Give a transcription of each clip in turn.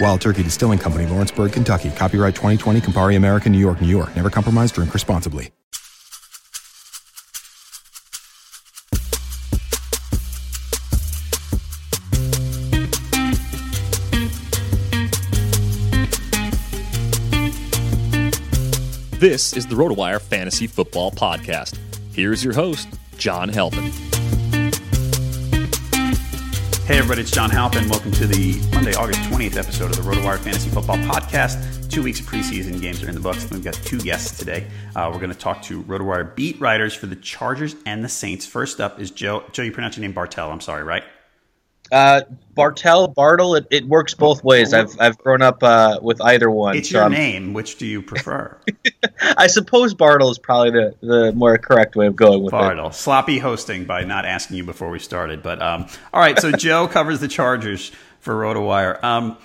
Wild Turkey Distilling Company, Lawrenceburg, Kentucky. Copyright 2020, Campari American, New York, New York. Never compromise, drink responsibly. This is the RotoWire Fantasy Football Podcast. Here's your host, John Halpin. Hey, everybody, it's John Halpin. Welcome to the Monday, August 20th episode of the RotoWire Fantasy Football Podcast. Two weeks of preseason games are in the books. We've got two guests today. Uh, we're going to talk to RotoWire beat writers for the Chargers and the Saints. First up is Joe. Joe, you pronounce your name Bartell. I'm sorry, right? Uh, Bartel, Bartle, it, it works both ways. I've I've grown up uh, with either one. It's so your I'm- name. Which do you prefer? I suppose Bartle is probably the, the more correct way of going with it. Bartle. Sloppy hosting by not asking you before we started. But um, all right, so Joe covers the Chargers for RotoWire. Um,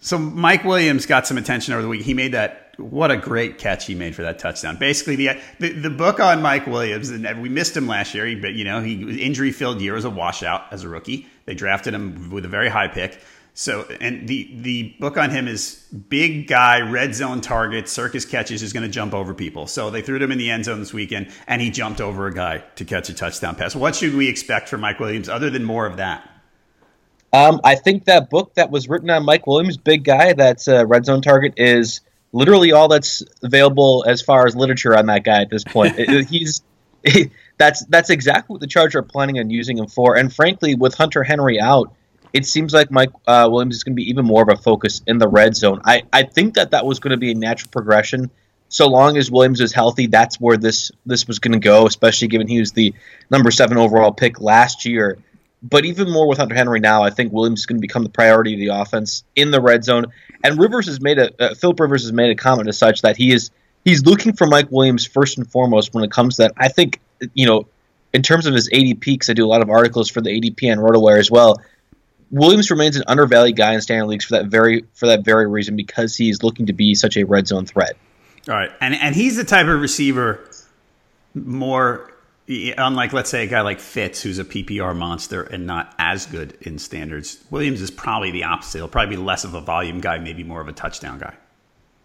so Mike Williams got some attention over the week. He made that. What a great catch he made for that touchdown. Basically, the the, the book on Mike Williams, and we missed him last year. But you know, he was injury filled year as a washout as a rookie. They drafted him with a very high pick. So, and the the book on him is big guy, red zone target, circus catches is going to jump over people. So they threw him in the end zone this weekend, and he jumped over a guy to catch a touchdown pass. What should we expect from Mike Williams other than more of that? Um, I think that book that was written on Mike Williams, big guy, that's a red zone target, is literally all that's available as far as literature on that guy at this point. He's that's that's exactly what the Chargers are planning on using him for. And frankly, with Hunter Henry out, it seems like Mike uh, Williams is going to be even more of a focus in the red zone. I, I think that that was going to be a natural progression. So long as Williams is healthy, that's where this this was going to go. Especially given he was the number seven overall pick last year. But even more with Hunter Henry now, I think Williams is going to become the priority of the offense in the red zone. And Rivers has made a uh, Philip Rivers has made a comment as such that he is he's looking for Mike Williams first and foremost when it comes to that. I think you know in terms of his ADP, because I do a lot of articles for the ADP and RotoWire as well. Williams remains an undervalued guy in standard leagues for that very for that very reason because he's looking to be such a red zone threat. All right, and and he's the type of receiver more unlike let's say a guy like Fitz who's a PPR monster and not as good in standards. Williams is probably the opposite. He'll probably be less of a volume guy, maybe more of a touchdown guy.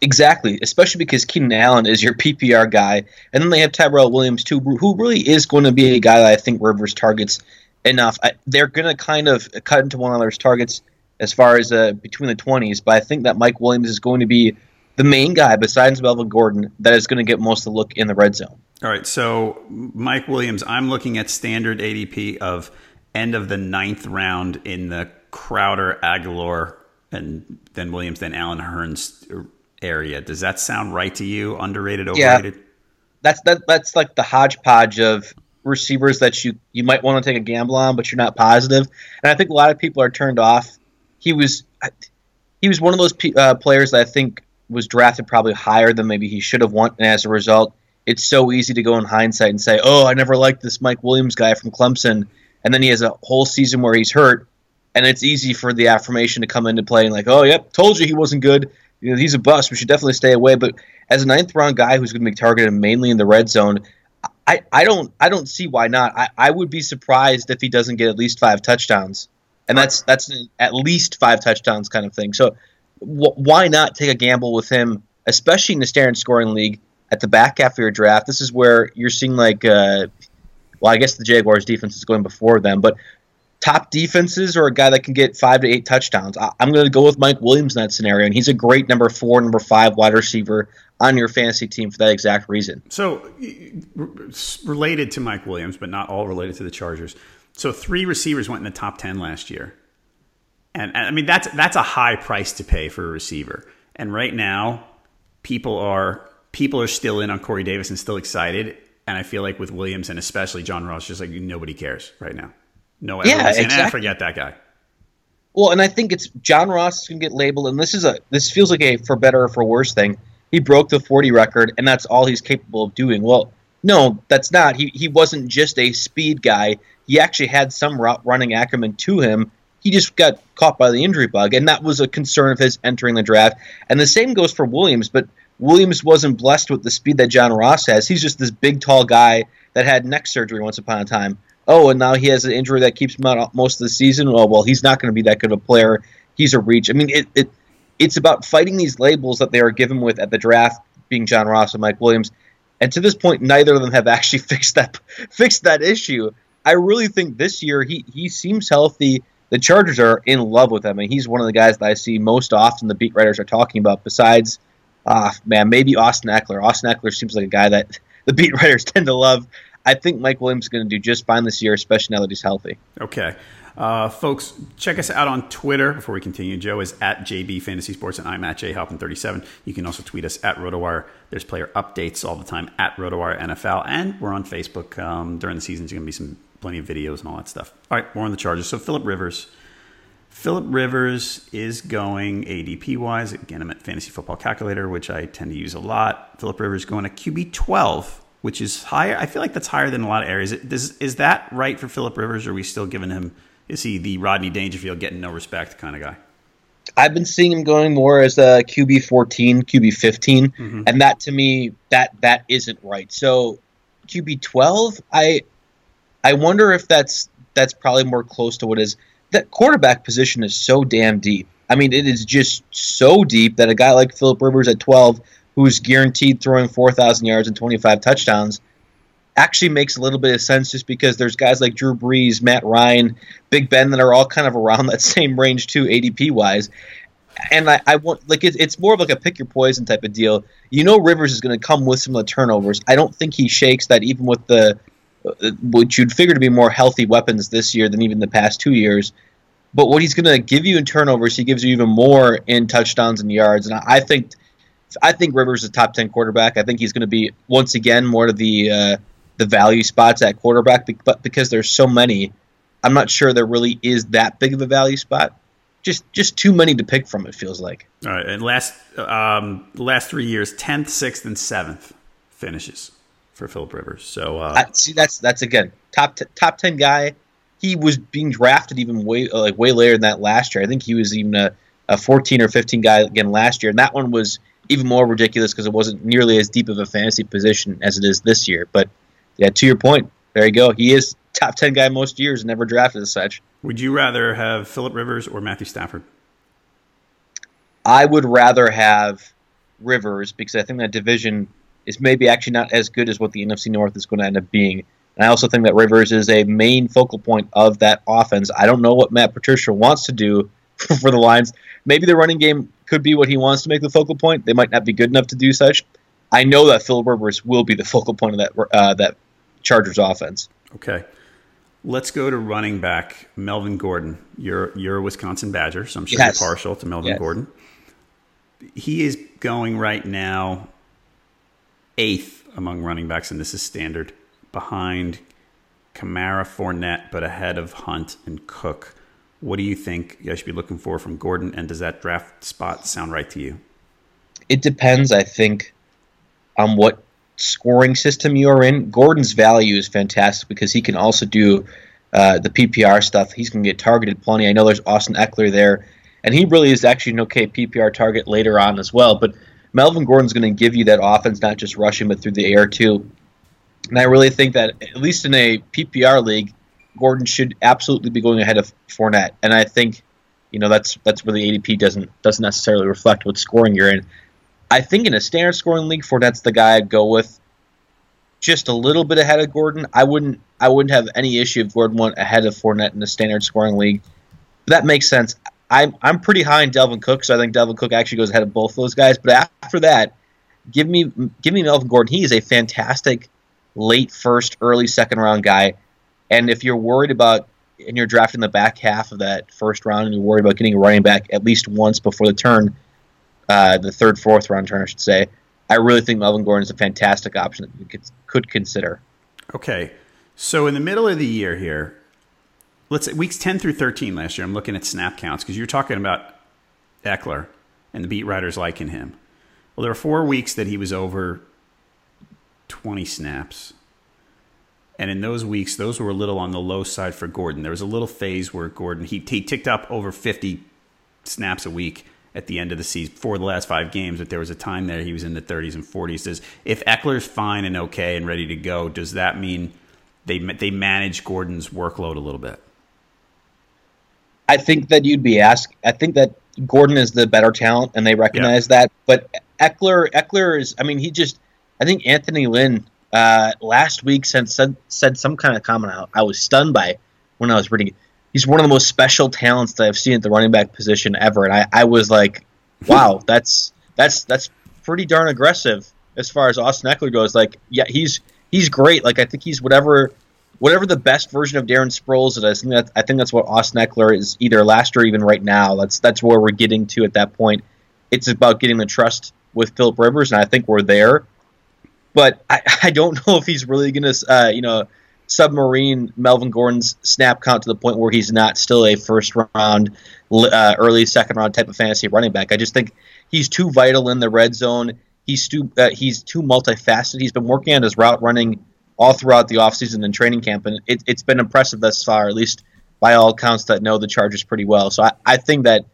Exactly, especially because Keenan Allen is your PPR guy, and then they have Tyrell Williams too, who really is going to be a guy that I think Rivers targets enough. I, they're going to kind of cut into one another's targets as far as uh, between the 20s, but I think that Mike Williams is going to be the main guy besides Melvin Gordon that is going to get most of the look in the red zone. All right, so Mike Williams, I'm looking at standard ADP of end of the ninth round in the Crowder, Agholor, and then Williams, then Allen Hurns area. Does that sound right to you? Underrated, overrated? Yeah, that's that. That's like the hodgepodge of receivers that you you might want to take a gamble on, but you're not positive. And I think a lot of people are turned off. He was he was one of those uh, players that I think was drafted probably higher than maybe he should have won, and as a result, it's so easy to go in hindsight and say, "Oh, I never liked this Mike Williams guy from Clemson," and then he has a whole season where he's hurt, and it's easy for the affirmation to come into play and like, "Oh, yep, told you he wasn't good. You know, he's a bust. We should definitely stay away." But as a ninth round guy who's going to be targeted mainly in the red zone, I, I don't I don't see why not. I, I would be surprised if he doesn't get at least five touchdowns, and that's that's at least five touchdowns kind of thing. So wh- why not take a gamble with him, especially in the standard scoring league? At the back half of your draft, this is where you're seeing like, uh, well, I guess the Jaguars defense is going before them, but top defenses or a guy that can get five to eight touchdowns. I, am going to go with Mike Williams in that scenario, and he's a great number four, number five wide receiver on your fantasy team for that exact reason. So, related to Mike Williams, but not all related to the Chargers. So, three receivers went in the top ten last year, and, and I mean that's that's a high price to pay for a receiver. And right now, people are people are still in on Corey Davis and still excited. And I feel like with Williams and especially John Ross, just like nobody cares right now. No, yeah, exactly. And eh, I forget that guy. Well, and I think it's John Ross can get labeled, and this is a this feels like a for better or for worse thing. He broke the 40 record, and that's all he's capable of doing. Well, no, that's not. He he wasn't just a speed guy. He actually had some route running acumen to him. He just got caught by the injury bug, and that was a concern of his entering the draft. And the same goes for Williams, but Williams wasn't blessed with the speed that John Ross has. He's just this big, tall guy that had neck surgery once upon a time. Oh, and now he has an injury that keeps him out most of the season. Oh, well, he's not going to be that good of a player. He's a reach. I mean, it, it it's about fighting these labels that they are given with at the draft, being John Ross and Mike Williams. And to this point, neither of them have actually fixed that fixed that issue. I really think this year he he seems healthy. The Chargers are in love with him, and he's one of the guys that I see most often. The beat writers are talking about, besides ah, man, maybe Austin Ekeler. Austin Ekeler seems like a guy that the beat writers tend to love. I think Mike Williams is going to do just fine this year, especially now that he's healthy. Okay. Uh, folks, check us out on Twitter before we continue. Joe is at JB Fantasy Sports, and I'm at JHalpin37. You can also tweet us at RotoWire. There's player updates all the time at RotoWire NFL, and we're on Facebook. Um, during the season, there's going to be some plenty of videos and all that stuff. All right, more on the Chargers. So Philip Rivers Philip Rivers is going ADP wise. Again, I'm at Fantasy Football Calculator, which I tend to use a lot. Philip Rivers going to QB 12, which is higher. I feel like that's higher than a lot of areas. Is, is that right for Philip Rivers, or are we still giving him, is he the Rodney Dangerfield getting no respect kind of guy? I've been seeing him going more as a QB 14, QB 15, mm-hmm. and that to me that that isn't right. So QB 12, I I wonder if that's that's probably more close to what is that quarterback position is so damn deep. I mean, it is just so deep that a guy like Philip Rivers at 12, who's guaranteed throwing 4,000 yards and 25 touchdowns, actually makes a little bit of sense just because there's guys like Drew Brees, Matt Ryan, Big Ben that are all kind of around that same range too, ADP wise. And I, I want like it, it's more of like a pick your poison type of deal. You know, Rivers is going to come with some of the turnovers. I don't think he shakes that even with the uh, which you'd figure to be more healthy weapons this year than even the past two years. But what he's going to give you in turnovers, he gives you even more in touchdowns and yards. And I think, I think Rivers is a top ten quarterback. I think he's going to be once again more to the uh, the value spots at quarterback, but because there's so many, I'm not sure there really is that big of a value spot. Just just too many to pick from. It feels like. All right, and last um, last three years, tenth, sixth, and seventh finishes for Philip Rivers. So uh, I, see, that's that's again top t- top ten guy. He was being drafted even way uh, like way later than that last year. I think he was even a, a 14 or 15 guy again last year, and that one was even more ridiculous because it wasn't nearly as deep of a fantasy position as it is this year. But yeah, to your point, there you go. He is top 10 guy most years, never drafted as such. Would you rather have Philip Rivers or Matthew Stafford? I would rather have Rivers because I think that division is maybe actually not as good as what the NFC North is going to end up being. And I also think that Rivers is a main focal point of that offense. I don't know what Matt Patricia wants to do for the Lions. Maybe the running game could be what he wants to make the focal point. They might not be good enough to do such. I know that Phil Rivers will be the focal point of that uh, that Chargers offense. Okay. Let's go to running back Melvin Gordon. You're you're a Wisconsin Badger, so I'm sure yes. you're partial to Melvin yes. Gordon. He is going right now eighth among running backs, and this is standard behind Kamara, Fournette, but ahead of Hunt and Cook. What do you think I should be looking for from Gordon, and does that draft spot sound right to you? It depends, I think, on what scoring system you're in. Gordon's value is fantastic because he can also do uh, the PPR stuff. He's going to get targeted plenty. I know there's Austin Ekeler there, and he really is actually an okay PPR target later on as well. But Melvin Gordon's going to give you that offense, not just rushing, but through the air too. And I really think that, at least in a PPR league, Gordon should absolutely be going ahead of Fournette. And I think, you know, that's that's where the ADP doesn't doesn't necessarily reflect what scoring you're in. I think in a standard scoring league, Fournette's the guy I'd go with. Just a little bit ahead of Gordon. I wouldn't I wouldn't have any issue if Gordon went ahead of Fournette in a standard scoring league. But that makes sense. I'm I'm pretty high in Dalvin Cook, so I think Dalvin Cook actually goes ahead of both those guys. But after that, give me give me Melvin Gordon. He is a fantastic late first, early second round guy. And if you're worried about and you're drafting the back half of that first round and you're worried about getting a running back at least once before the turn, uh, the third, fourth round turn, I should say. I really think Melvin Gordon is a fantastic option that you could, could consider. Okay. So in the middle of the year here, let's say weeks 10 through 13 last year, I'm looking at snap counts because you're talking about Ekeler and the beat writers liking him. Well, there were four weeks that he was over 20 snaps. And in those weeks, those were a little on the low side for Gordon. There was a little phase where Gordon, he, he ticked up over 50 snaps a week at the end of the season for the last five games, but there was a time there he was in the 30s and 40s. Does if Ekeler's fine and okay and ready to go, does that mean they they manage Gordon's workload a little bit? I think that you'd be asked. I think that Gordon is the better talent, and they recognize that. But Ekeler, Ekeler is. I mean, he just. I think Anthony Lynn uh, last week said, said said some kind of comment I, I was stunned by when I was reading. It. He's one of the most special talents that I've seen at the running back position ever, and I, I was like, wow, that's that's that's pretty darn aggressive as far as Austin Ekeler goes. Like, yeah, he's he's great. Like, I think he's whatever whatever the best version of Darren Sproles is. I think that I think that's what Austin Ekeler is either last or even right now. That's that's where we're getting to at that point. It's about getting the trust with Philip Rivers, and I think we're there. But I, I don't know if he's really going to, uh, you know, submarine Melvin Gordon's snap count to the point where he's not still a first round, uh, early second round type of fantasy running back. I just think he's too vital in the red zone. He's too uh, he's too multifaceted. He's been working on his route running all throughout the offseason and training camp, and it, has been impressive thus far, at least by all accounts that know the Chargers pretty well. So I, I think that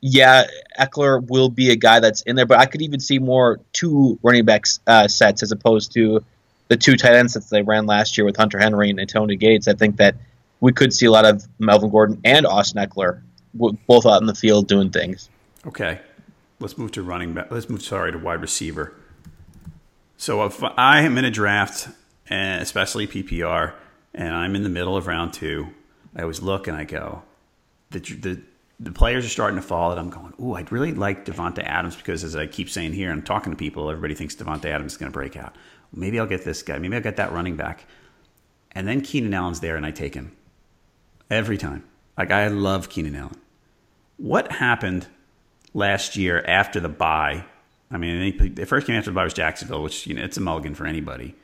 yeah, Ekeler will be a guy that's in there, but I could even see more two running backs uh, sets as opposed to the two tight ends that they ran last year with Hunter Henry and Antonio Gates. I think that we could see a lot of Melvin Gordon and Austin Ekeler both out in the field doing things. Okay, let's move to running back. Let's move, sorry, to wide receiver. So if I am in a draft, and especially PPR, and I'm in the middle of round two, I always look and I go, the the the players are starting to fall, and I'm going, ooh, I'd really like Davante Adams because, as I keep saying here, I'm talking to people, everybody thinks Davante Adams is going to break out. Maybe I'll get this guy. Maybe I'll get that running back. And then Keenan Allen's there, and I take him every time. Like I love Keenan Allen. What happened last year after the bye? I mean, the first game after the bye was Jacksonville, which you know it's a mulligan for anybody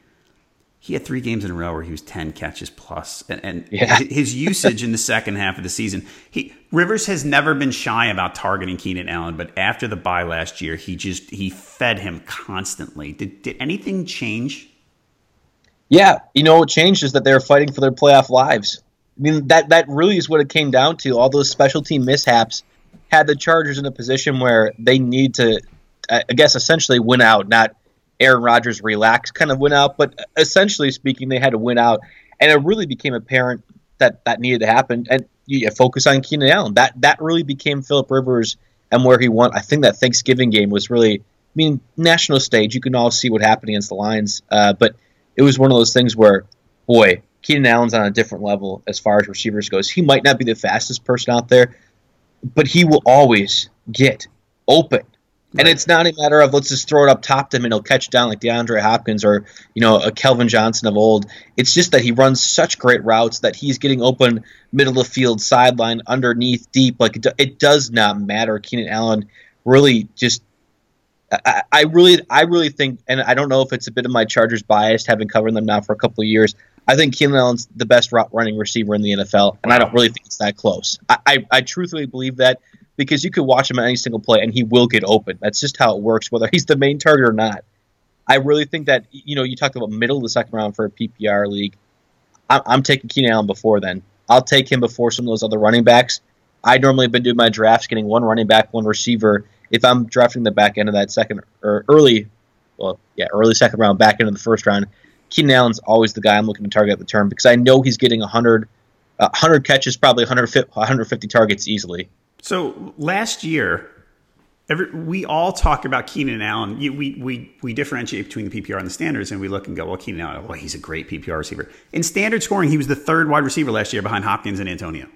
he had three games in a row where he was 10 catches plus and, and yeah. his usage in the second half of the season he rivers has never been shy about targeting keenan allen but after the bye last year he just he fed him constantly. Did, did anything change? Yeah you know what changed is that they were fighting for their playoff lives. I mean that that really is what it came down to. All those special team mishaps had the chargers in a position where they need to i guess essentially win out not Aaron Rodgers relaxed kind of went out, but essentially speaking, they had to win out, and it really became apparent that that needed to happen. And you focus on Keenan Allen. That that really became Philip Rivers and where he went. I think that Thanksgiving game was really, I mean, national stage. You can all see what happened against the Lions, uh, but it was one of those things where, boy, Keenan Allen's on a different level as far as receivers goes. He might not be the fastest person out there, but he will always get open. And it's not a matter of let's just throw it up top to him and he'll catch down like DeAndre Hopkins or you know a Calvin Johnson of old. It's just that he runs such great routes that he's getting open middle of field, sideline, underneath, deep. Like it, it does not matter. Keenan Allen really just. I, I really, I really think, and I don't know if it's a bit of my Chargers bias, having covered them now for a couple of years. I think Keenan Allen's the best route running receiver in the NFL, and I don't really think it's that close. I, I, I truthfully believe that because you could watch him on any single play and he will get open. That's just how it works, whether he's the main target or not. I really think that you know you talked about middle of the second round for a PPR league. I'm, I'm taking Keenan Allen before then. I'll take him before some of those other running backs. I normally have been doing my drafts getting one running back, one receiver. If I'm drafting the back end of that second or early, well, yeah, early second round, back end of the first round, Keenan Allen's always the guy I'm looking to target at the turn because I know he's getting 100, uh, 100 catches, probably 150, 150 targets easily. So last year, every, we all talk about Keenan Allen. You, we, we, we differentiate between the PPR and the standards, and we look and go, well, Keenan Allen, well, he's a great PPR receiver. In standard scoring, he was the third wide receiver last year behind Hopkins and Antonio,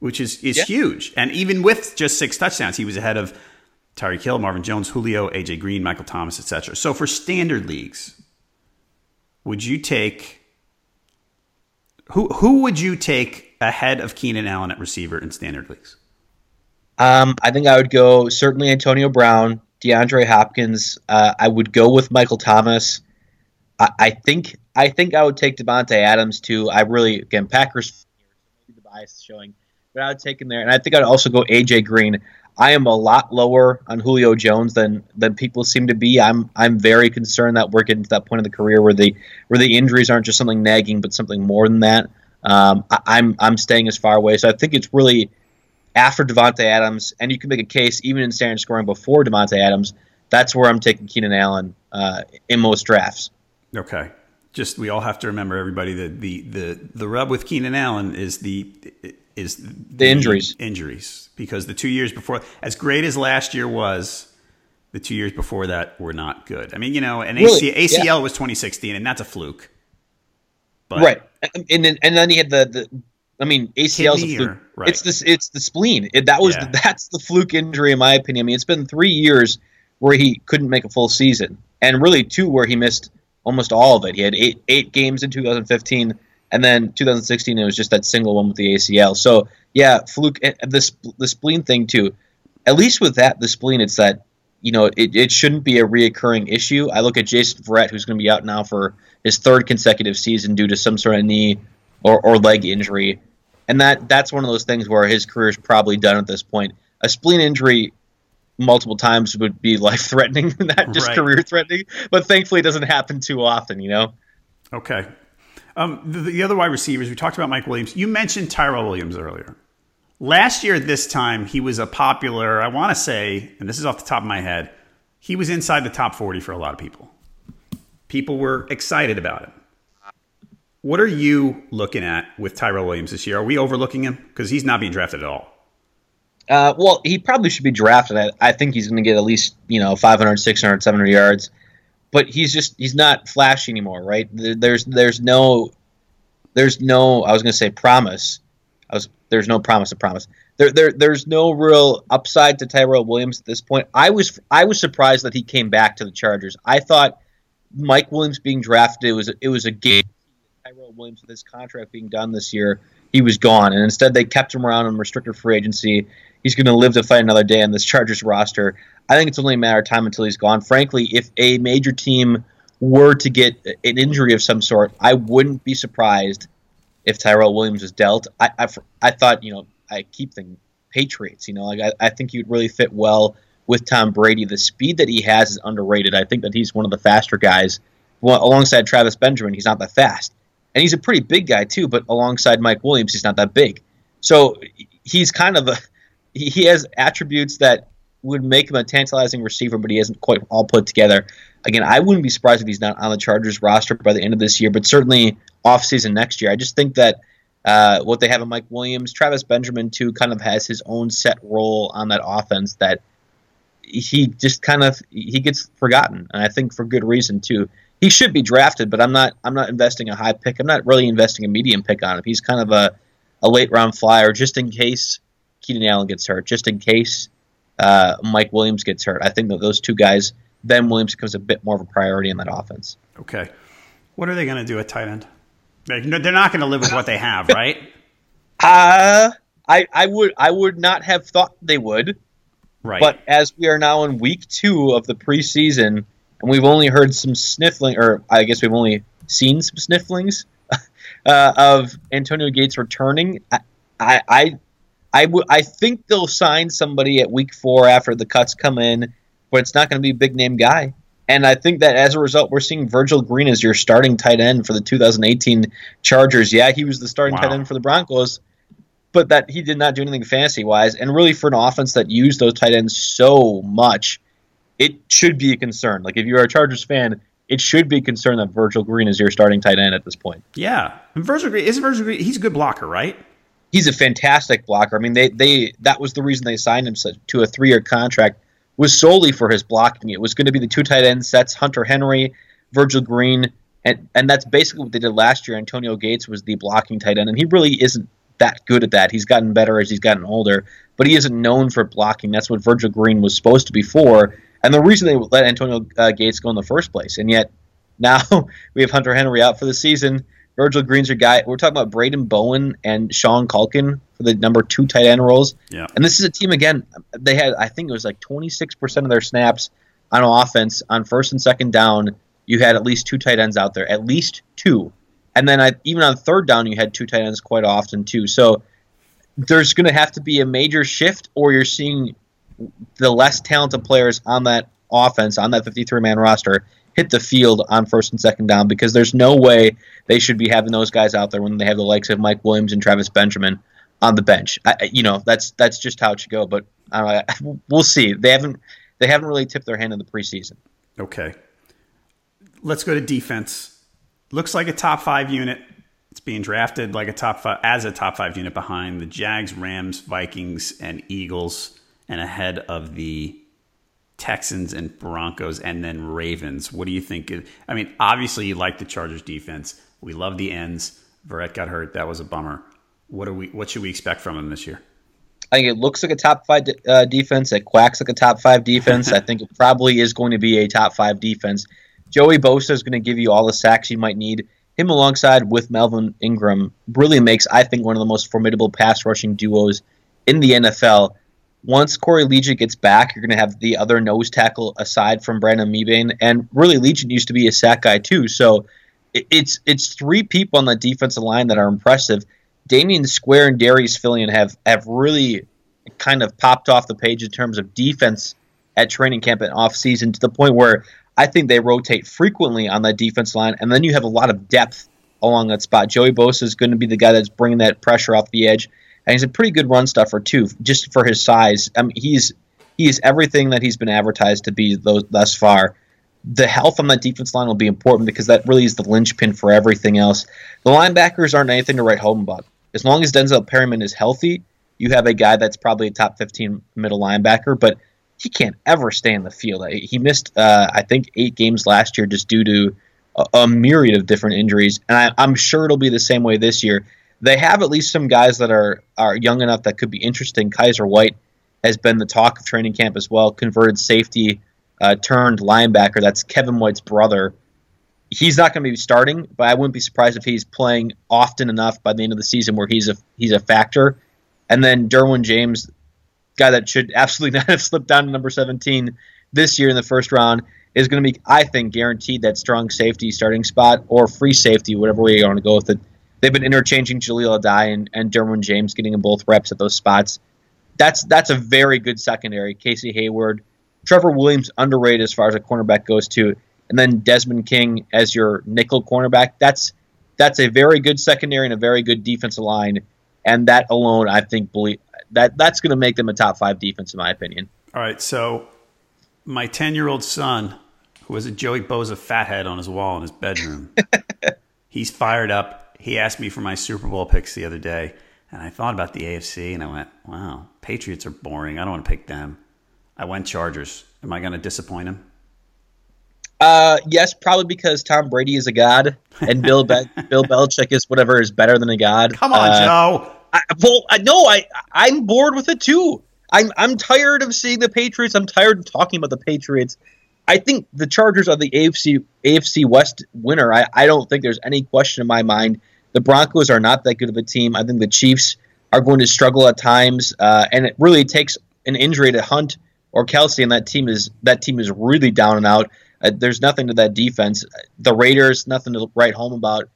which is, is yeah. huge. And even with just six touchdowns, he was ahead of Tyreek Hill, Marvin Jones, Julio, AJ Green, Michael Thomas, etc. So for standard leagues, would you take who who would you take ahead of Keenan Allen at receiver in standard leagues? Um, I think I would go certainly Antonio Brown, DeAndre Hopkins. Uh, I would go with Michael Thomas. I, I, think I think I would take Davante Adams too. I really again Packers the bias showing, but I would take him there, and I think I'd also go AJ Green. I am a lot lower on Julio Jones than than people seem to be. I'm I'm very concerned that we're getting to that point in the career where the where the injuries aren't just something nagging, but something more than that. Um, I, I'm I'm staying as far away, so I think it's really after Davante Adams, and you can make a case even in standard scoring before Davante Adams. That's where I'm taking Keenan Allen uh, in most drafts. Okay, just we all have to remember everybody that the the the rub with Keenan Allen is the is the, the injuries injuries because the two years before, as great as last year was, the two years before that were not good. I mean, you know, and really? ACL yeah. was 2016, and that's a fluke. But, right, and then and then he had the, the I mean, ACL's a fluke. Right. It's this. It's the spleen. It, that was yeah. the, that's the fluke injury, in my opinion. I mean, it's been three years where he couldn't make a full season, and really two where he missed almost all of it. He had eight eight games in 2015, and then 2016 it was just that single one with the ACL. So yeah, fluke. Eh, the the spleen thing too. At least with that, the spleen, it's that you know it, it shouldn't be a reoccurring issue. I look at Jason Verrett, who's going to be out now for his third consecutive season due to some sort of knee or, or leg injury and that that's one of those things where his career is probably done at this point. A spleen injury multiple times would be life threatening, not just right. career threatening. But thankfully, it doesn't happen too often, you know. Okay. Um, the, the, other wide receivers, we talked about Mike Williams. You mentioned Tyrell Williams earlier. Last year at this time, he was a popular, I want to say, and this is off the top of my head, he was inside the top 40 for a lot of people. People were excited about him. What are you looking at with Tyrell Williams this year? Are we overlooking him because he's not being drafted at all? Uh, well, he probably should be drafted. I, I think he's going to get at least you know 500, 600, 700 yards, but he's just he's not flashy anymore, right? There's there's no there's no I was going to say promise. I was there's no promise of promise. There, there there's no real upside to Tyrell Williams at this point. I was I was surprised that he came back to the Chargers. I thought Mike Williams being drafted was it was a game Tyrell Williams with his contract being done this year, he was gone, and instead they kept him around in restricted free agency. He's going to live to fight another day on this Chargers roster. I think it's only a matter of time until he's gone. Frankly, if a major team were to get an injury of some sort, I wouldn't be surprised if Tyrell Williams was dealt. I, I, I thought, you know, I keep thinking Patriots. You know, like I, I think he would really fit well with Tom Brady. The speed that he has is underrated. I think that he's one of the faster guys. Well, alongside Travis Benjamin, he's not that fast and he's a pretty big guy too. But alongside Mike Williams, he's not that big. So he's kind of a he has attributes that would make him a tantalizing receiver, but he hasn't quite all put together. Again, I wouldn't be surprised if he's not on the Chargers roster by the end of this year, but certainly offseason next year. I just think that uh, what they have in Mike Williams, Travis Benjamin too, kind of has his own set role on that offense that he just kind of he gets forgotten, and I think for good reason too he should be drafted, but I'm not. I'm not investing a high pick. I'm not really investing a medium pick on him. He's kind of a, a late round flyer, just in case Keenan Allen gets hurt, just in case uh, Mike Williams gets hurt. I think that those two guys, then Williams becomes a bit more of a priority in that offense. Okay. What are they going to do at tight end? They're not going to live with what they have, right? Uh, I, I would I would not have thought they would. Right. But as we are now in week two of the preseason, and we've only heard some sniffling, or I guess we've only seen some snifflings uh, of Antonio Gates returning. I, I, I, I, w- I think they'll sign somebody at week four after the cuts come in, but it's not going to be a big name guy. And I think that as a result, we're seeing Virgil Green as your starting tight end for the 2018 Chargers. Yeah, he was the starting wow. tight end for the Broncos, but that he did not do anything fantasy wise. And really, for an offense that used those tight ends so much, it should be a concern. Like if you're a Chargers fan, it should be a concern that Virgil Green is your starting tight end at this point. Yeah, and Virgil Green is Virgil Green. He's a good blocker, right? He's a fantastic blocker. I mean, they they that was the reason they signed him to a three year contract was solely for his blocking. It was going to be the two tight end sets: Hunter Henry, Virgil Green, and and that's basically what they did last year. Antonio Gates was the blocking tight end, and he really isn't that good at that. He's gotten better as he's gotten older, but he isn't known for blocking. That's what Virgil Green was supposed to be for and the reason they let Antonio uh, Gates go in the first place. And yet now we have Hunter Henry out for the season. Virgil Green's your guy. We're talking about Braedon Bowman and Sean Culkin for the number two tight end roles. Yeah. And this is a team again. They had I think it was like 26 percent of their snaps on offense on first and second down. You had at least two tight ends out there, at least two. And then I, even on third down, you had two tight ends quite often too. So there's going to have to be a major shift, or you're seeing the less talented players on that offense, on that 53 man roster, hit the field on first and second down because there's no way they should be having those guys out there when they have the likes of Mike Williams and Travis Benjamin on the bench. I, you know, that's that's just how it should go. But know, we'll see. They haven't they haven't really tipped their hand in the preseason. Okay, let's go to defense. Looks like a top five unit. It's being drafted like a top five as a top five unit behind the Jags, Rams, Vikings, and Eagles and ahead of the Texans and Broncos and then Ravens. What do you think? I mean, obviously you like the Chargers defense. We love the ends. Verrett got hurt. That was a bummer. What are we? What should we expect from him this year? I think it looks like a top five uh, defense. It quacks like a top five defense. I think it probably is going to be a top five defense. Joey Bosa is going to give you all the sacks you might need. Him alongside with Melvin Ingram really makes, I think, one of the most formidable pass rushing duos in the NFL once Corey Liuget gets back, you're going to have the other nose tackle aside from Brandon Mebane, and really Liuget used to be a sack guy too. So it's it's three people on the defensive line that are impressive. Damion Square and Darius Philon have have really kind of popped off the page in terms of defense at training camp and off season to the point where I think they rotate frequently on that defense line, and then you have a lot of depth along that spot. Joey Bosa is going to be the guy that's bringing that pressure off the edge and he's a pretty good run stuffer too, just for his size. I mean, he's he's everything that he's been advertised to be thus far. The health on that defense line will be important because that really is the linchpin for everything else. The linebackers aren't anything to write home about. As long as Denzel Perryman is healthy, you have a guy that's probably a top 15 middle linebacker, but he can't ever stay in the field. He missed, uh, I think, eight games last year just due to a, a myriad of different injuries, and I, I'm sure it'll be the same way this year they have at least some guys that are are young enough that could be interesting. Kyzir White has been the talk of training camp as well. Converted safety, uh, turned linebacker. That's Kevin White's brother. He's not going to be starting, but I wouldn't be surprised if he's playing often enough by the end of the season where he's a he's a factor. And then Derwin James, guy that should absolutely not have slipped down to number 17 this year in the first round, is going to be, I think, guaranteed that strong safety starting spot or free safety, whatever way you want to go with it they've been interchanging Jahleel Addae and, and Derwin James, getting them both reps at those spots. That's that's a very good secondary. Casey Hayward, Trevor Williams underrated as far as a cornerback goes too, and then Desmond King as your nickel cornerback. That's that's a very good secondary and a very good defensive line, and that alone, I think, believe that that's going to make them a top five defense in my opinion. All right, so my ten year old son, who has a Joey Bosa fathead on his wall in his bedroom, he's fired up he asked me for my Super Bowl picks the other day, and I thought about the AFC, and I went, "Wow, Patriots are boring. I don't want to pick them." I went Chargers. Am I going to disappoint him? Uh, yes, probably because Tom Brady is a god, and Bill Be- Bill Belichick is whatever is better than a god. Come on, uh, Joe. I, well, I, no, I I'm bored with it too. I'm I'm tired of seeing the Patriots. I'm tired of talking about the Patriots. I think the Chargers are the AFC AFC West winner. I, I don't think there's any question in my mind. The Broncos are not that good of a team. I think the Chiefs are going to struggle at times, uh, and it really takes an injury to Hunt or Kelce, and that team is that team is really down and out. Uh, there's nothing to that defense. The Raiders, nothing to write home about.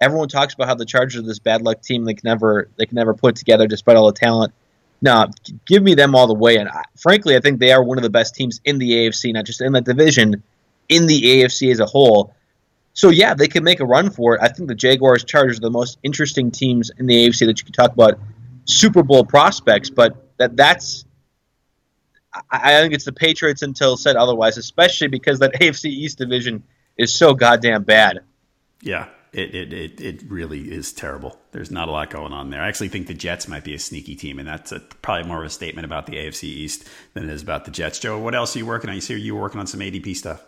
Everyone talks about how the Chargers are this bad luck team. They can never they can never put together despite all the talent. No, give me them all the way. And I, frankly, I think they are one of the best teams in the AFC, not just in that division, in the AFC as a whole. So yeah, they can make a run for it. I think the Jaguars, Chargers are the most interesting teams in the AFC that you can talk about Super Bowl prospects. But that that's I, think it's the Patriots until said otherwise, especially because that AFC East division is so goddamn bad. Yeah, it, it, it, it, really is terrible. There's not a lot going on there. I actually think the Jets might be a sneaky team, and that's a, probably more of a statement about the AFC East than it is about the Jets. Joe, what else are you working on? You see you were working on some ADP stuff.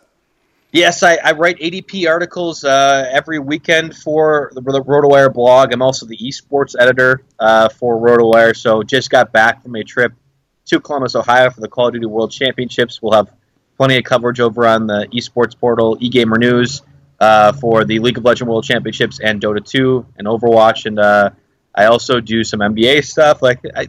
Yes, I, I write ADP articles uh, every weekend for the, the RotoWire blog. I'm also the esports editor uh, for RotoWire, so just got back from a trip to Columbus, Ohio for the Call of Duty World Championships. We'll have plenty of coverage over on the esports portal, eGamer News uh, for the League of Legends World Championships and Dota 2 and Overwatch. And uh, I also do some NBA stuff. Like I,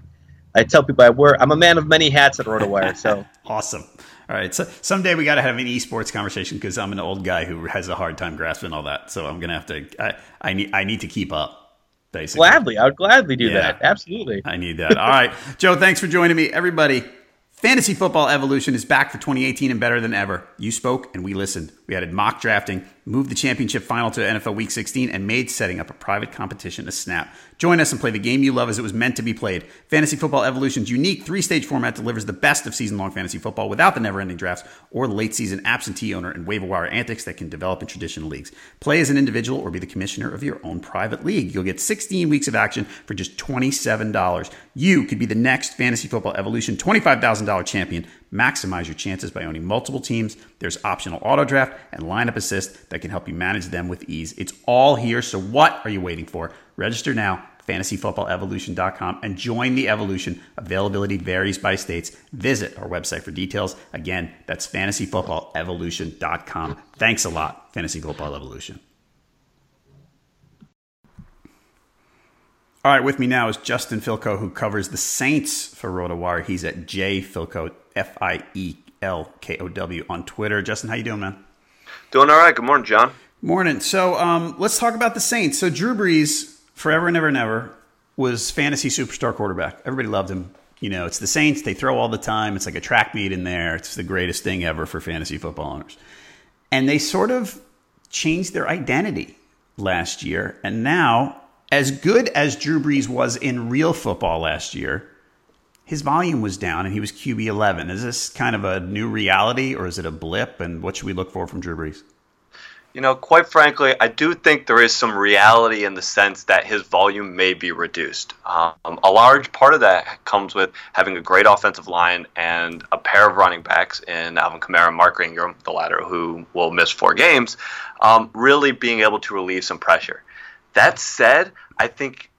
I tell people, I wear I'm a man of many hats at RotoWire. So awesome. All right, so someday we got to have an esports conversation because I'm an old guy who has a hard time grasping all that. So I'm gonna have to. I, I need. I need to keep up. Basically, gladly, I would gladly do yeah, that. Absolutely, I need that. All right, Joe, thanks for joining me, everybody. Fantasy Football Evolution is back for 2018 and better than ever. You spoke and we listened. We added mock drafting, moved the championship final to NFL Week 16, and made setting up a private competition a snap. Join us and play the game you love as it was meant to be played. Fantasy Football Evolution's unique three stage format delivers the best of season long fantasy football without the never ending drafts or late season absentee owner and waiver wire antics that can develop in traditional leagues. Play as an individual or be the commissioner of your own private league. You'll get 16 weeks of action for just $27. You could be the next Fantasy Football Evolution $25,000 champion. Maximize your chances by owning multiple teams. There's optional auto draft and lineup assist that can help you manage them with ease. It's all here. So, what are you waiting for? Register now fantasyfootballevolution.com and join the evolution. Availability varies by states. Visit our website for details. Again, that's fantasyfootballevolution.com. Thanks a lot, Fantasy Football Evolution. All right, with me now is Justin Fielkow, who covers the Saints for RotoWire. He's at J Fielkow, F I E L K O W on Twitter. Justin, how you doing, man? Doing all right. Good morning, John. Morning. So um, let's talk about the Saints. So Drew Brees forever and ever and ever was fantasy superstar quarterback. Everybody loved him. You know, it's the Saints. They throw all the time. It's like a track meet in there. It's the greatest thing ever for fantasy football owners. And they sort of changed their identity last year. And now, as good as Drew Brees was in real football last year, his volume was down and he was QB 11. Is this kind of a new reality or is it a blip? And what should we look for from Drew Brees? You know, quite frankly, I do think there is some reality in the sense that his volume may be reduced. Um, a large part of that comes with having a great offensive line and a pair of running backs in Alvin Kamara and Mark Ingram, the latter who will miss four games, um, really being able to relieve some pressure. That said, I think,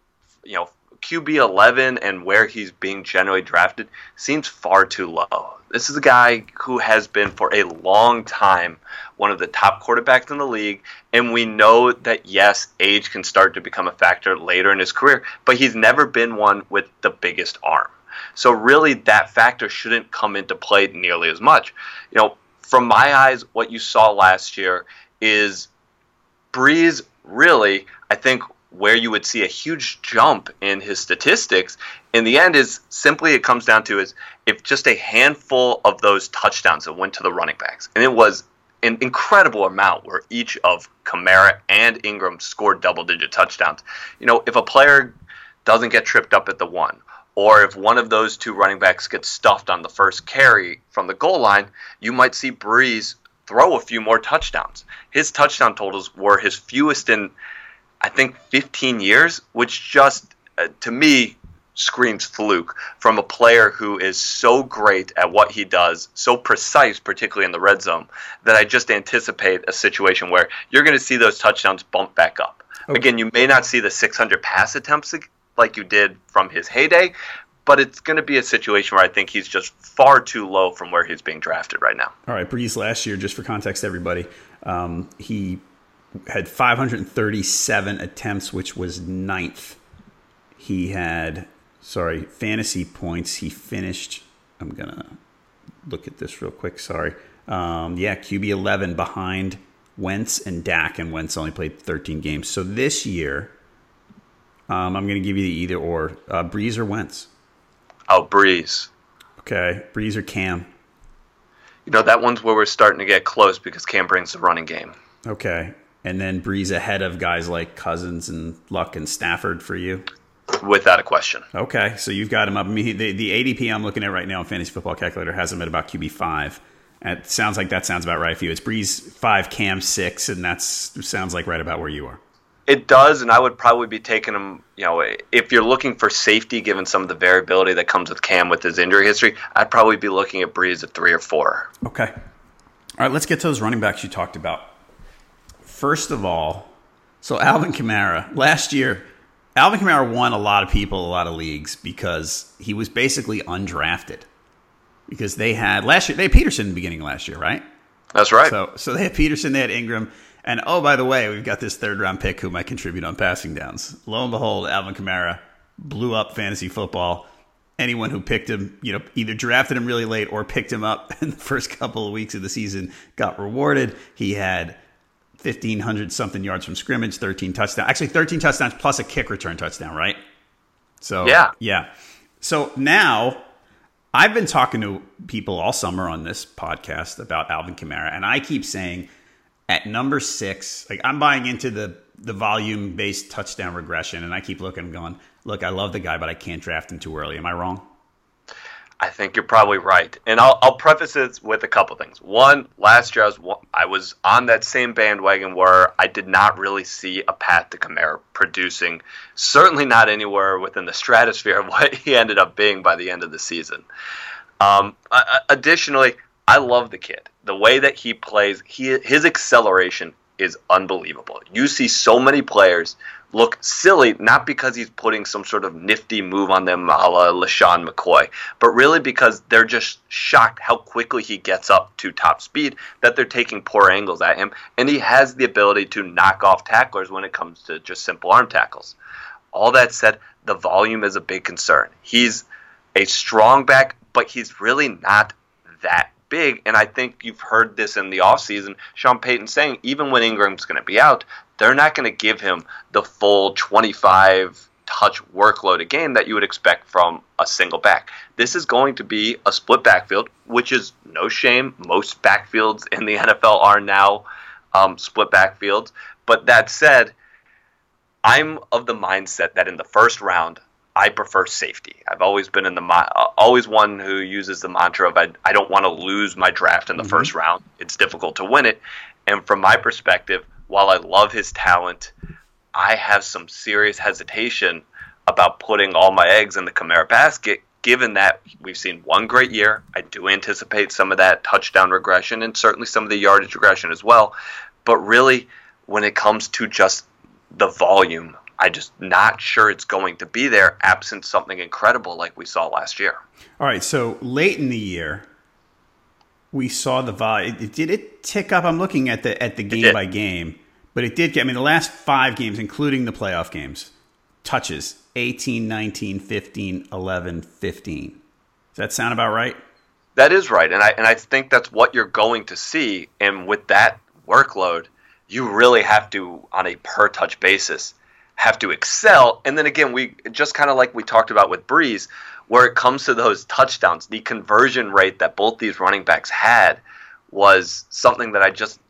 you know, QB 11 and where he's being generally drafted seems far too low. This is a guy who has been for a long time one of the top quarterbacks in the league, and we know that yes, age can start to become a factor later in his career, but he's never been one with the biggest arm. So really that factor shouldn't come into play nearly as much. You know, from my eyes, what you saw last year is Brees really, I think, where you would see a huge jump in his statistics in the end is simply it comes down to is if just a handful of those touchdowns that went to the running backs and it was an incredible amount where each of Kamara and Ingram scored double digit touchdowns. You know, if a player doesn't get tripped up at the one, or if one of those two running backs gets stuffed on the first carry from the goal line, you might see Brees throw a few more touchdowns. His touchdown totals were his fewest in I think 15 years, which just uh, to me screams fluke from a player who is so great at what he does, so precise, particularly in the red zone, that I just anticipate a situation where you're going to see those touchdowns bump back up. Okay. Again, you may not see the 600 pass attempts like you did from his heyday, but it's going to be a situation where I think he's just far too low from where he's being drafted right now. All right, Brees last year, just for context, everybody, um, he had 537 attempts, which was ninth. He had, sorry, fantasy points. He finished, I'm going to look at this real quick, sorry. Um, yeah, QB 11 behind Wentz and Dak, and Wentz only played 13 games. So this year, um, I'm going to give you the either or uh, Brees or Wentz. Oh, Brees. Okay, Brees or Cam. You know that one's where we're starting to get close because Cam brings the running game. Okay, and then Brees ahead of guys like Cousins and Luck and Stafford for you. Without a question. Okay, so you've got him up. I mean, the, the ADP I'm looking at right now on Fantasy Football Calculator has him at about QB five. It sounds like that sounds about right for you. It's Brees five, Cam six, and that's sounds like right about where you are. It does, and I would probably be taking him. You know, if you're looking for safety, given some of the variability that comes with Cam with his injury history, I'd probably be looking at Brees at three or four. Okay. All right, let's get to those running backs you talked about. First of all, so Alvin Kamara last year, Alvin Kamara won a lot of people a lot of leagues because he was basically undrafted. Because they had last year, they had Peterson in the beginning of last year, right? That's right. So, so they had Peterson, they had Ingram, and oh, by the way, we've got this third round pick who might contribute on passing downs. Lo and behold, Alvin Kamara blew up fantasy football. Anyone who picked him, you know, either drafted him really late or picked him up in the first couple of weeks of the season got rewarded. He had 1,500 something yards from scrimmage, 13 touchdowns. Actually, 13 touchdowns plus a kick return touchdown, right? So, yeah. Yeah. So now I've been talking to people all summer on this podcast about Alvin Kamara, and I keep saying at number six, like I'm buying into the the volume based touchdown regression, and I keep looking and going, look, I love the guy, but I can't draft him too early. Am I wrong? I think you're probably right, and I'll, I'll preface this with a couple things. One, last year I was I was on that same bandwagon where I did not really see a path to Kamara producing, certainly not anywhere within the stratosphere of what he ended up being by the end of the season. Um, additionally, I love the kid. The way that he plays, he his acceleration is unbelievable. You see so many players look silly, not because he's putting some sort of nifty move on them a la LeSean McCoy, but really because they're just shocked how quickly he gets up to top speed, that they're taking poor angles at him, and he has the ability to knock off tacklers when it comes to just simple arm tackles. All that said, the volume is a big concern. He's a strong back, but he's really not that big. And I think you've heard this in the offseason. Sean Payton saying even when Ingram's going to be out, they're not going to give him the full 25 touch workload a game that you would expect from a single back. This is going to be a split backfield, which is no shame. Most backfields in the NFL are now um, split backfields. But that said, I'm of the mindset that in the first round, I prefer safety. I've always been in the uh, always one who uses the mantra of I, I don't want to lose my draft in the mm-hmm. first round. It's difficult to win it. And from my perspective, while I love his talent, I have some serious hesitation about putting all my eggs in the Kamara basket given that we've seen one great year. I do anticipate some of that touchdown regression and certainly some of the yardage regression as well. But really, when it comes to just the volume, I just not sure it's going to be there absent something incredible like we saw last year. All right, so late in the year, we saw the volume. Did it tick up? I'm looking at the at the game by game, but it did get. I mean, the last five games, including the playoff games, touches 18, 19, 15, 11, 15. Does that sound about right? That is right, and I and I think that's what you're going to see. And with that workload, you really have to, on a per touch basis, have to excel. And then again, we just kind of like we talked about with Brees, where it comes to those touchdowns, the conversion rate that both these running backs had was something that I just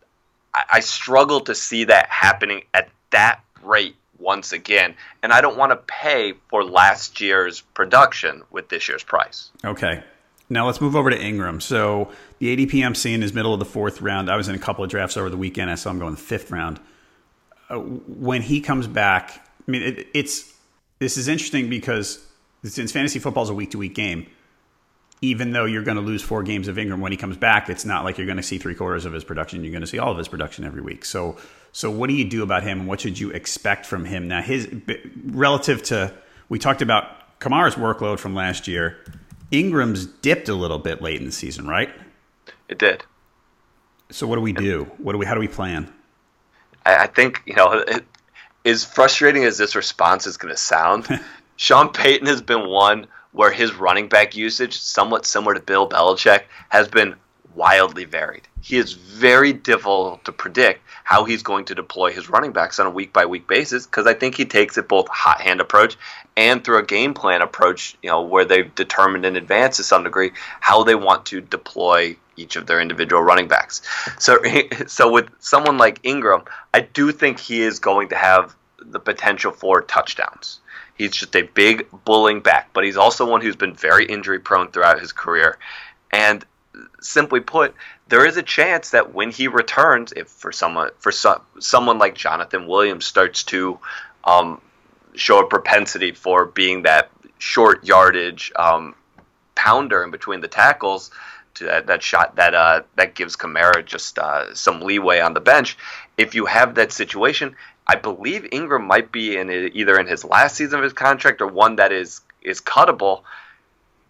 I, I struggle to see that happening at that rate once again. And I don't want to pay for last year's production with this year's price. Okay. Now let's move over to Ingram. So the ADP I'm seeing is middle of the fourth round. I was in a couple of drafts over the weekend. I saw him going the fifth round. Uh, when he comes back, I mean, it, it's this is interesting because since fantasy football is a week to week game, even though you're going to lose four games of Ingram when he comes back, it's not like you're going to see three quarters of his production. You're going to see all of his production every week. So, so what do you do about him, and what should you expect from him now? His relative to we talked about Kamara's workload from last year. Ingram's dipped a little bit late in the season, right? It did. So what do we do? What do we? How do we plan? I, I think you know, it, as frustrating as this response is going to sound, Sean Payton has been one where his running back usage, somewhat similar to Bill Belichick, has been wildly varied. He is very difficult to predict how he's going to deploy his running backs on a week by week basis because I think he takes it both hot hand approach and through a game plan approach, you know, where they've determined in advance to some degree how they want to deploy each of their individual running backs. So so with someone like Ingram, I do think he is going to have the potential for touchdowns. He's just a big bullying back, but he's also one who's been very injury prone throughout his career. And simply put, there is a chance that when he returns, if for someone for someone like Jonathan Williams starts to um, show a propensity for being that short yardage um, pounder in between the tackles, that, that shot that uh, that gives Kamara just uh, some leeway on the bench. If you have that situation, I believe Ingram might be in it, either in his last season of his contract or one that is is cuttable.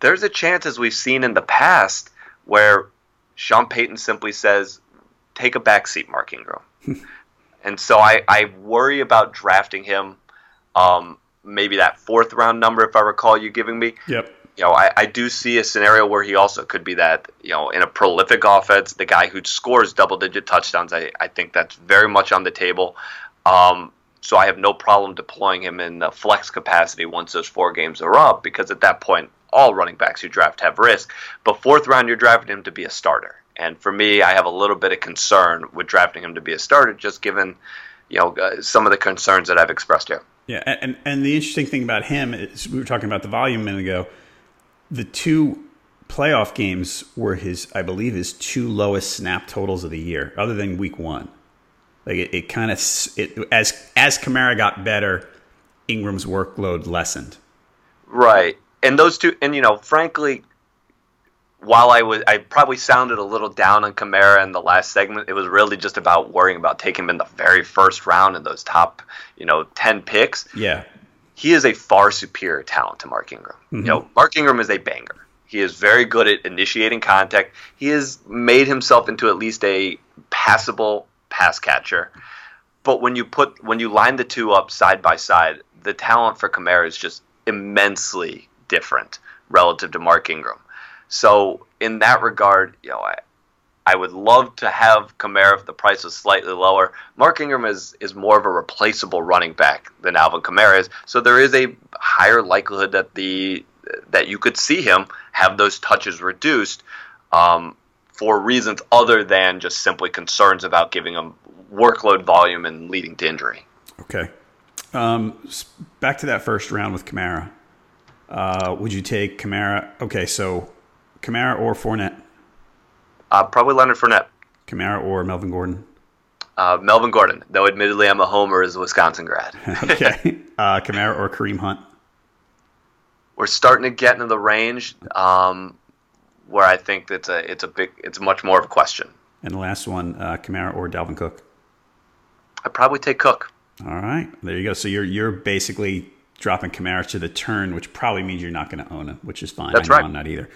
There's a chance, as we've seen in the past, where Sean Payton simply says, "Take a backseat, Mark Ingram." and so I, I worry about drafting him. Um, maybe that fourth round number, if I recall you giving me. Yep. You know, I, I do see a scenario where he also could be that, you know, in a prolific offense, the guy who scores double digit touchdowns. I, I think that's very much on the table. Um, so I have no problem deploying him in the flex capacity once those four games are up because at that point, all running backs you draft have risk. But fourth round, you're drafting him to be a starter. And for me, I have a little bit of concern with drafting him to be a starter, just given you know uh, some of the concerns that I've expressed here. Yeah, and and the interesting thing about him is we were talking about the volume a minute ago. The two playoff games were his, I believe, his two lowest snap totals of the year, other than Week One. Like it, it kind of it as as Kamara got better, Ingram's workload lessened. Right, and those two, and you know, frankly, while I was, I probably sounded a little down on Kamara in the last segment. It was really just about worrying about taking him in the very first round in those top, you know, ten picks. Yeah, he is a far superior talent to Mark Ingram. Mm-hmm. You know, Mark Ingram is a banger. He is very good at initiating contact. He has made himself into at least a passable pass catcher. But when you put when you line the two up side by side, the talent for Kamara is just immensely different relative to Mark Ingram. So in that regard, you know, I, I would love to have Kamara if the price was slightly lower. Mark Ingram is is more of a replaceable running back than Alvin Kamara is, so there is a higher likelihood that the that you could see him have those touches reduced um, for reasons other than just simply concerns about giving him workload volume and leading to injury. Okay. Um, back to that first round with Kamara. Uh, would you take Kamara? Okay, so Kamara or Fournette? Uh, probably Leonard Fournette. Kamara or Melvin Gordon? Uh, Melvin Gordon, though admittedly I'm a homer as a Wisconsin grad. okay. Uh, Kamara or Kareem Hunt? We're starting to get into the range um, where I think it's a it's a big it's much more of a question. And the last one, uh, Kamara or Dalvin Cook? I'd probably take Cook. All right, there you go. So you're you're basically dropping Kamara to the turn, which probably means you're not going to own him, which is fine. That's right. I'm not either.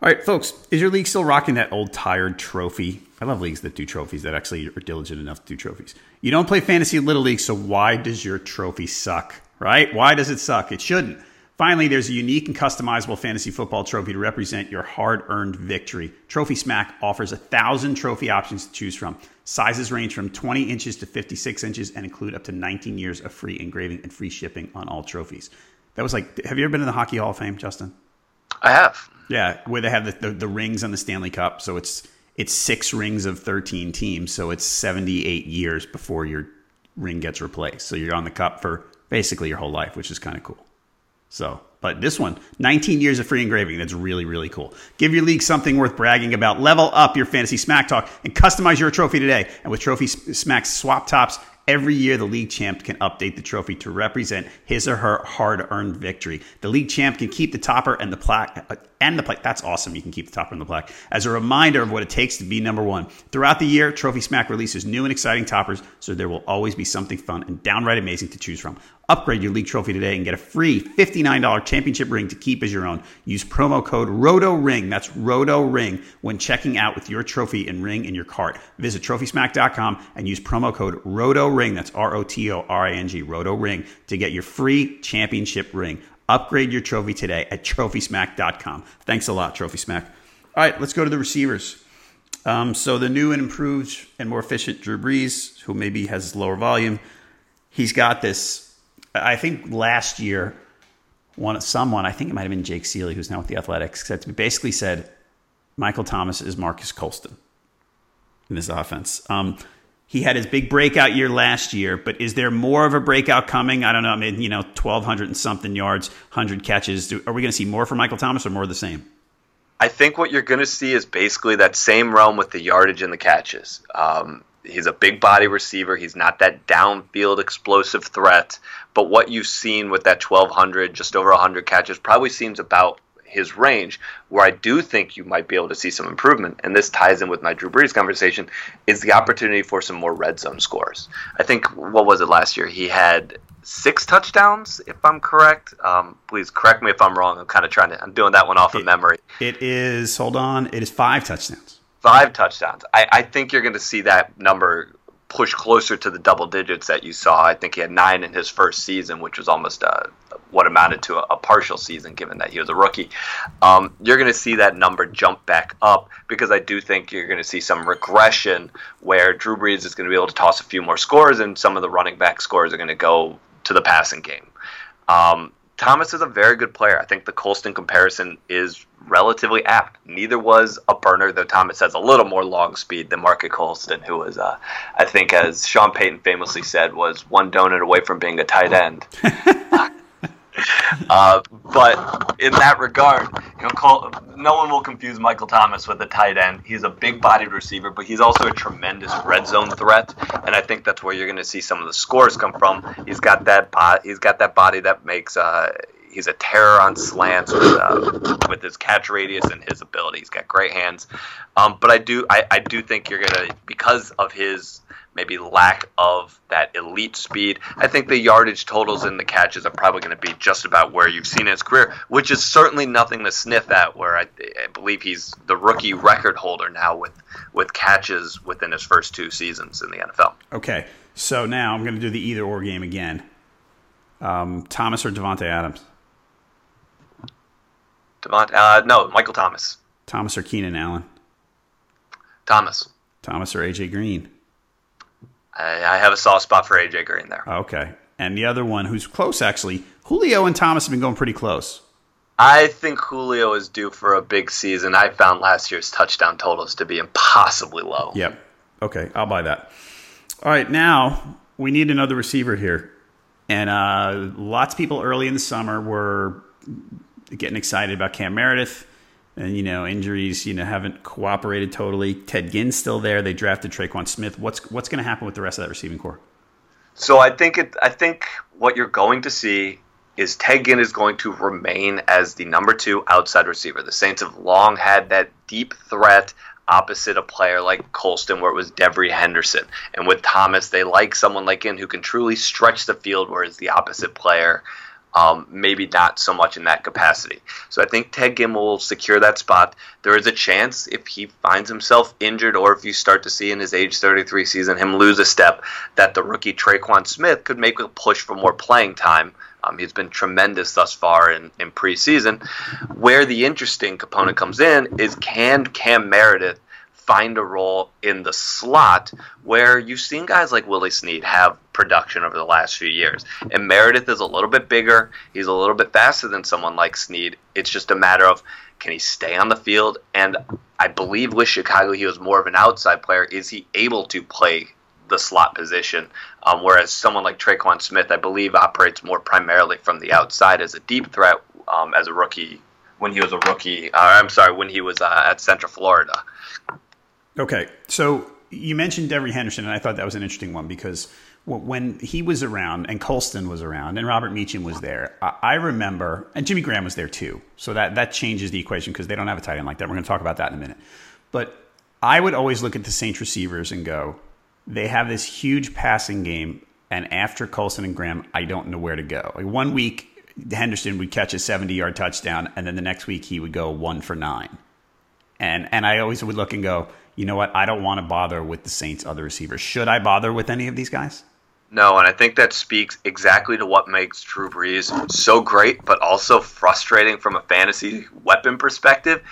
All right, folks, is your league still rocking that old tired trophy? I love leagues that do trophies that actually are diligent enough to do trophies. You don't play fantasy little league, so why does your trophy suck? Right? Why does it suck? It shouldn't. Finally, there's a unique and customizable fantasy football trophy to represent your hard earned victory. Trophy Smack offers a thousand trophy options to choose from. Sizes range from 20 inches to 56 inches and include up to 19 years of free engraving and free shipping on all trophies. That was like, have you ever been in the Hockey Hall of Fame, Justin? I have. Yeah, where they have the, the, the rings on the Stanley Cup. So it's it's six rings of 13 teams. So it's 78 years before your ring gets replaced. So you're on the cup for basically your whole life, which is kind of cool. So, but this one, 19 years of free engraving. That's really, really cool. Give your league something worth bragging about. Level up your fantasy smack talk and customize your trophy today. And with Trophy Smack's swap tops, Every year, the league champ can update the trophy to represent his or her hard earned victory. The league champ can keep the topper and the plaque uh, and the plaque. That's awesome. You can keep the topper and the plaque as a reminder of what it takes to be number one. Throughout the year, Trophy Smack releases new and exciting toppers, so there will always be something fun and downright amazing to choose from. Upgrade your league trophy today and get a free $59 championship ring to keep as your own. Use promo code ROTORING, that's ROTO RING, when checking out with your trophy and ring in your cart. Visit TrophySmack.com and use promo code ROTORING, that's R O T O R I N G, ROTO RING, to get your free championship ring. Upgrade your trophy today at TrophySmack.com. Thanks a lot, Trophy Smack. All right, let's go to the receivers. Um, so the new and improved and more efficient Drew Brees, who maybe has lower volume, he's got this I think last year, one someone I think it might have been Jake Ciely, who's now with the Athletics, said basically said Michael Thomas is Marques Colston in this offense. Um, he had his big breakout year last year, but is there more of a breakout coming? I don't know. I mean, you know, twelve hundred and something yards, hundred catches. Do, are we going to see more from Michael Thomas or more of the same? I think what you're going to see is basically that same realm with the yardage and the catches. Um, he's a big body receiver. He's not that downfield explosive threat. But what you've seen with that 1,200, just over 100 catches, probably seems about his range. Where I do think you might be able to see some improvement, and this ties in with my Drew Brees conversation, is the opportunity for some more red zone scores. I think what was it last year? He had six touchdowns, if I'm correct. Um, please correct me if I'm wrong. I'm kind of trying to. I'm doing that one off it, of memory. It is. Hold on. It is five touchdowns five touchdowns. I, I think you're going to see that number push closer to the double digits that you saw. I think he had nine in his first season, which was almost uh, what amounted to a, a, partial season, given that he was a rookie. Um, you're going to see that number jump back up because I do think you're going to see some regression where Drew Brees is going to be able to toss a few more scores, and some of the running back scores are going to go to the passing game. Um, Thomas is a very good player. I think the Colston comparison is relatively apt. Neither was a burner, though Thomas has a little more long speed than Marques Colston, who was, uh, I think, as Sean Payton famously said, was one donut away from being a tight end. Uh, but in that regard, you know, Col- no one will confuse Michael Thomas with a tight end. He's a big-bodied receiver, but he's also a tremendous red zone threat, and I think that's where you're going to see some of the scores come from. He's got that bo- he's got that body that makes. Uh, he's a terror on slants with, uh, with his catch radius and his ability. He's got great hands, um, but I do I, I do think you're gonna because of his maybe lack of that elite speed. I think the yardage totals and the catches are probably going to be just about where you've seen in his career, which is certainly nothing to sniff at. Where I, I believe he's the rookie record holder now with with catches within his first two seasons in the NFL. Okay, so now I'm going to do the either or game again. Um, Thomas or Davante Adams? Davante, uh, no, Michael Thomas. Thomas or Keenan Allen? Thomas. Thomas or AJ Green? I, I have a soft spot for AJ Green there. Okay. And the other one, who's close actually, Julio and Thomas have been going pretty close. I think Julio is due for a big season. I found last year's touchdown totals to be impossibly low. Yep. Okay, I'll buy that. All right, now we need another receiver here. And uh, lots of people early in the summer were getting excited about Cam Meredith and you know injuries you know haven't cooperated totally. Ted Ginn's still there. They drafted Tre'Quan Smith. What's what's going to happen with the rest of that receiving corps? So I think it. I think what you're going to see is Ted Ginn is going to remain as the number two outside receiver. The Saints have long had that deep threat opposite a player like Colston, where it was Devery Henderson. And with Thomas, they like someone like Ginn who can truly stretch the field, whereas the opposite player um, maybe not so much in that capacity. So I think Ted Ginn will secure that spot. There is a chance if he finds himself injured or if you start to see in his age 33 season him lose a step, that the rookie Tre'Quan Smith could make a push for more playing time. Um, he's been tremendous thus far in, in preseason. Where the interesting component comes in is can Cam Meredith find a role in the slot where you've seen guys like Willie Snead have production over the last few years. And Meredith is a little bit bigger, he's a little bit faster than someone like Snead. It's just a matter of can he stay on the field? And I believe with Chicago, he was more of an outside player. Is he able to play the slot position? Um, whereas someone like Tre'Quan Smith, I believe, operates more primarily from the outside as a deep threat um, as a rookie when he was a rookie. Uh, I'm sorry, when he was uh, at Central Florida. Okay, so you mentioned Devery Henderson, and I thought that was an interesting one because when he was around and Colston was around and Robert Meacham was there, I remember, and Jimmy Graham was there too. So that, that changes the equation because they don't have a tight end like that. We're going to talk about that in a minute. But I would always look at the Saints receivers and go, they have this huge passing game. And after Colston and Graham, I don't know where to go. Like one week, Henderson would catch a 70 yard touchdown, and then the next week he would go one for nine. And, and I always would look and go, you know what? I don't want to bother with the Saints' other receivers. Should I bother with any of these guys? No, and I think that speaks exactly to what makes Drew Brees so great, but also frustrating from a fantasy weapon perspective.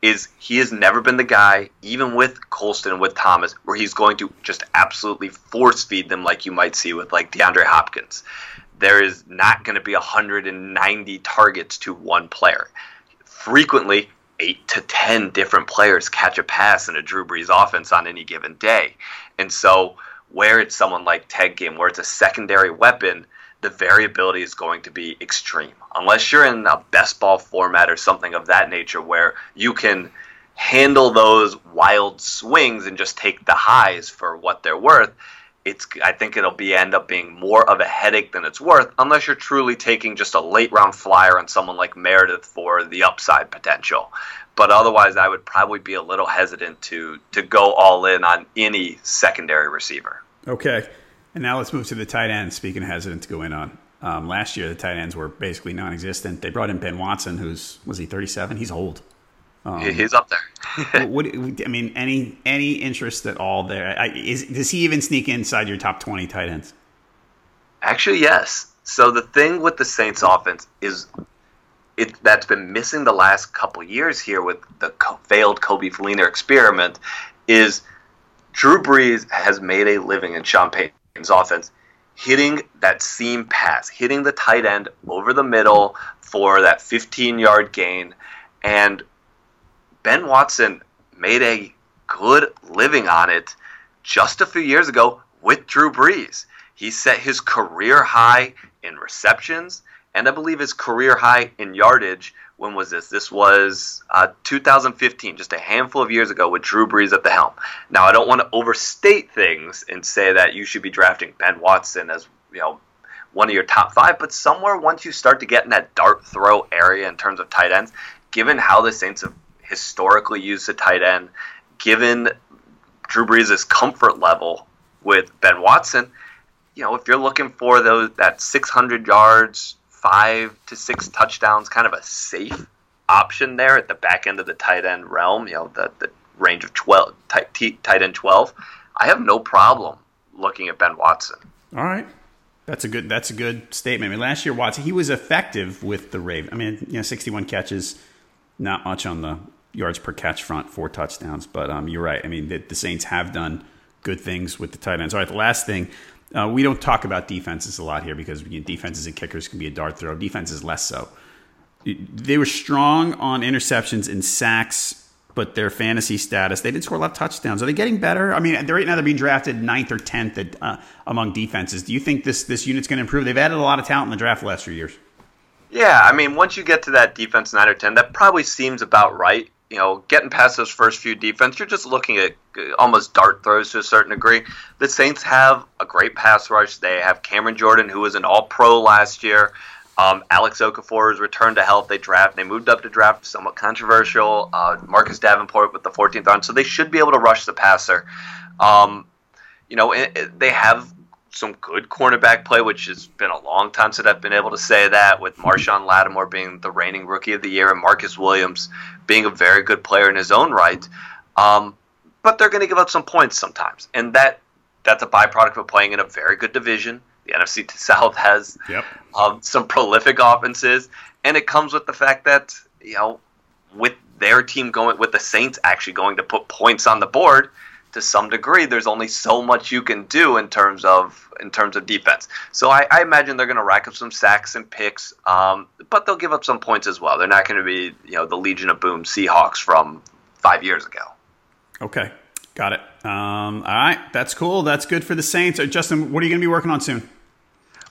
Is he has never been the guy, even with Colston and with Thomas, where he's going to just absolutely force feed them like you might see with like DeAndre Hopkins. There is not going to be 190 targets to one player. Frequently, eight to ten different players catch a pass in a Drew Brees offense on any given day, and so where it's someone like Ted Ginn, where it's a secondary weapon, the variability is going to be extreme. Unless you're in a best ball format or something of that nature where you can handle those wild swings and just take the highs for what they're worth, it's I think it'll be end up being more of a headache than it's worth unless you're truly taking just a late round flyer on someone like Meredith for the upside potential. But otherwise, I would probably be a little hesitant to to go all in on any secondary receiver. Okay, and now let's move to the tight end. Speaking hesitant to go in on, um, last year the tight ends were basically non-existent. They brought in Ben Watson, who's was he 37? He's old. Um, He's up there. what, I mean, any any interest at all there? I, is, does he even sneak inside your top 20 tight ends? Actually, yes. So the thing with the Saints offense is it that's been missing the last couple years here with the failed Coby Fleener experiment is Drew Brees has made a living in Sean Payton's offense hitting that seam pass, hitting the tight end over the middle for that 15 yard gain. And Ben Watson made a good living on it just a few years ago with Drew Brees. He set his career high in receptions and I believe his career high in yardage. When was this? This was uh, 2015, just a handful of years ago, with Drew Brees at the helm. Now, I don't want to overstate things and say that you should be drafting Ben Watson as you know one of your top five, but somewhere once you start to get in that dart throw area in terms of tight ends, given how the Saints have historically used a tight end, given Drew Brees' comfort level with Ben Watson, you know, if you're looking for those that 600 yards, five to six touchdowns, kind of a safe option there at the back end of the tight end realm, you know, the, the range of 12, tight, tight end 12, I have no problem looking at Ben Watson. All right. That's a good. That's a good statement. I mean, last year Watson he was effective with the Raven. I mean, you know, sixty-one catches, not much on the yards per catch front, four touchdowns. But um, you're right. I mean, the, the, Saints have done good things with the tight ends. All right, the last thing. Uh, we don't talk about defenses a lot here because you know, defenses and kickers can be a dart throw. Defenses less so. They were strong on interceptions and sacks, but their fantasy status, they didn't score a lot of touchdowns. Are they getting better? I mean, right now they're being drafted ninth or tenth at, uh, among defenses. Do you think this this unit's going to improve? They've added a lot of talent in the draft the last few years. Yeah, I mean, once you get to that defense nine or ten, that probably seems about right you know, getting past those first few defense, you're just looking at uh, almost dart throws to a certain degree. The Saints have a great pass rush. They have Cameron Jordan, who was an All Pro last year. Um, Alex Okafor has returned to health. They draft. They moved up to draft. Somewhat controversial. Uh, Marcus Davenport with the 14th round, so they should be able to rush the passer. Um, you know, it, it, they have some good cornerback play, which has been a long time since I've been able to say that, with Marshon Lattimore being the reigning rookie of the year and Marcus Williams being a very good player in his own right. Um, but they're going to give up some points sometimes, and that that's a byproduct of playing in a very good division. The NFC South has yep. um, some prolific offenses, and it comes with the fact that you know, with their team going, with the Saints actually going to put points on the board to some degree, there's only so much you can do in terms of in terms of defense. So I, I imagine they're going to rack up some sacks and picks, um, but they'll give up some points as well. They're not going to be you know the Legion of Boom Seahawks from five years ago. Okay, got it. Um, all right, that's cool. That's good for the Saints. Uh, Justin, what are you going to be working on soon?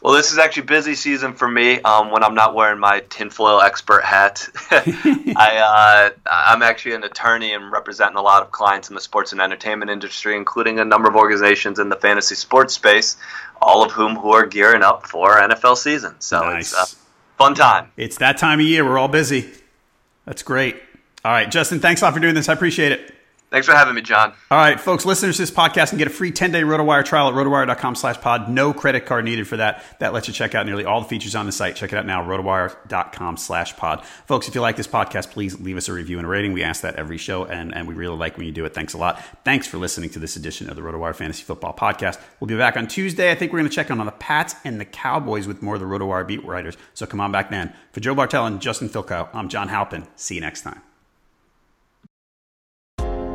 Well, this is actually busy season for me. Um, when I'm not wearing my tinfoil expert hat, I uh, I'm actually an attorney and representing a lot of clients in the sports and entertainment industry, including a number of organizations in the fantasy sports space, all of whom who are gearing up for NFL season. So Nice. it's a fun time. It's that time of year. We're all busy. That's great. All right, Justin, thanks a lot for doing this. I appreciate it. Thanks for having me, John. All right, folks, listeners to this podcast can get a free 10-day RotoWire trial at rotowire.com slash pod. No credit card needed for that. That lets you check out nearly all the features on the site. Check it out now, rotowire.com slash pod. Folks, if you like this podcast, please leave us a review and a rating. We ask that every show, and, and we really like when you do it. Thanks a lot. Thanks for listening to this edition of the RotoWire Fantasy Football Podcast. We'll be back on Tuesday. I think we're going to check in on the Pats and the Cowboys with more of the RotoWire beat writers. So come on back then. For Joe Bartel and Justin Filko, I'm John Halpin. See you next time.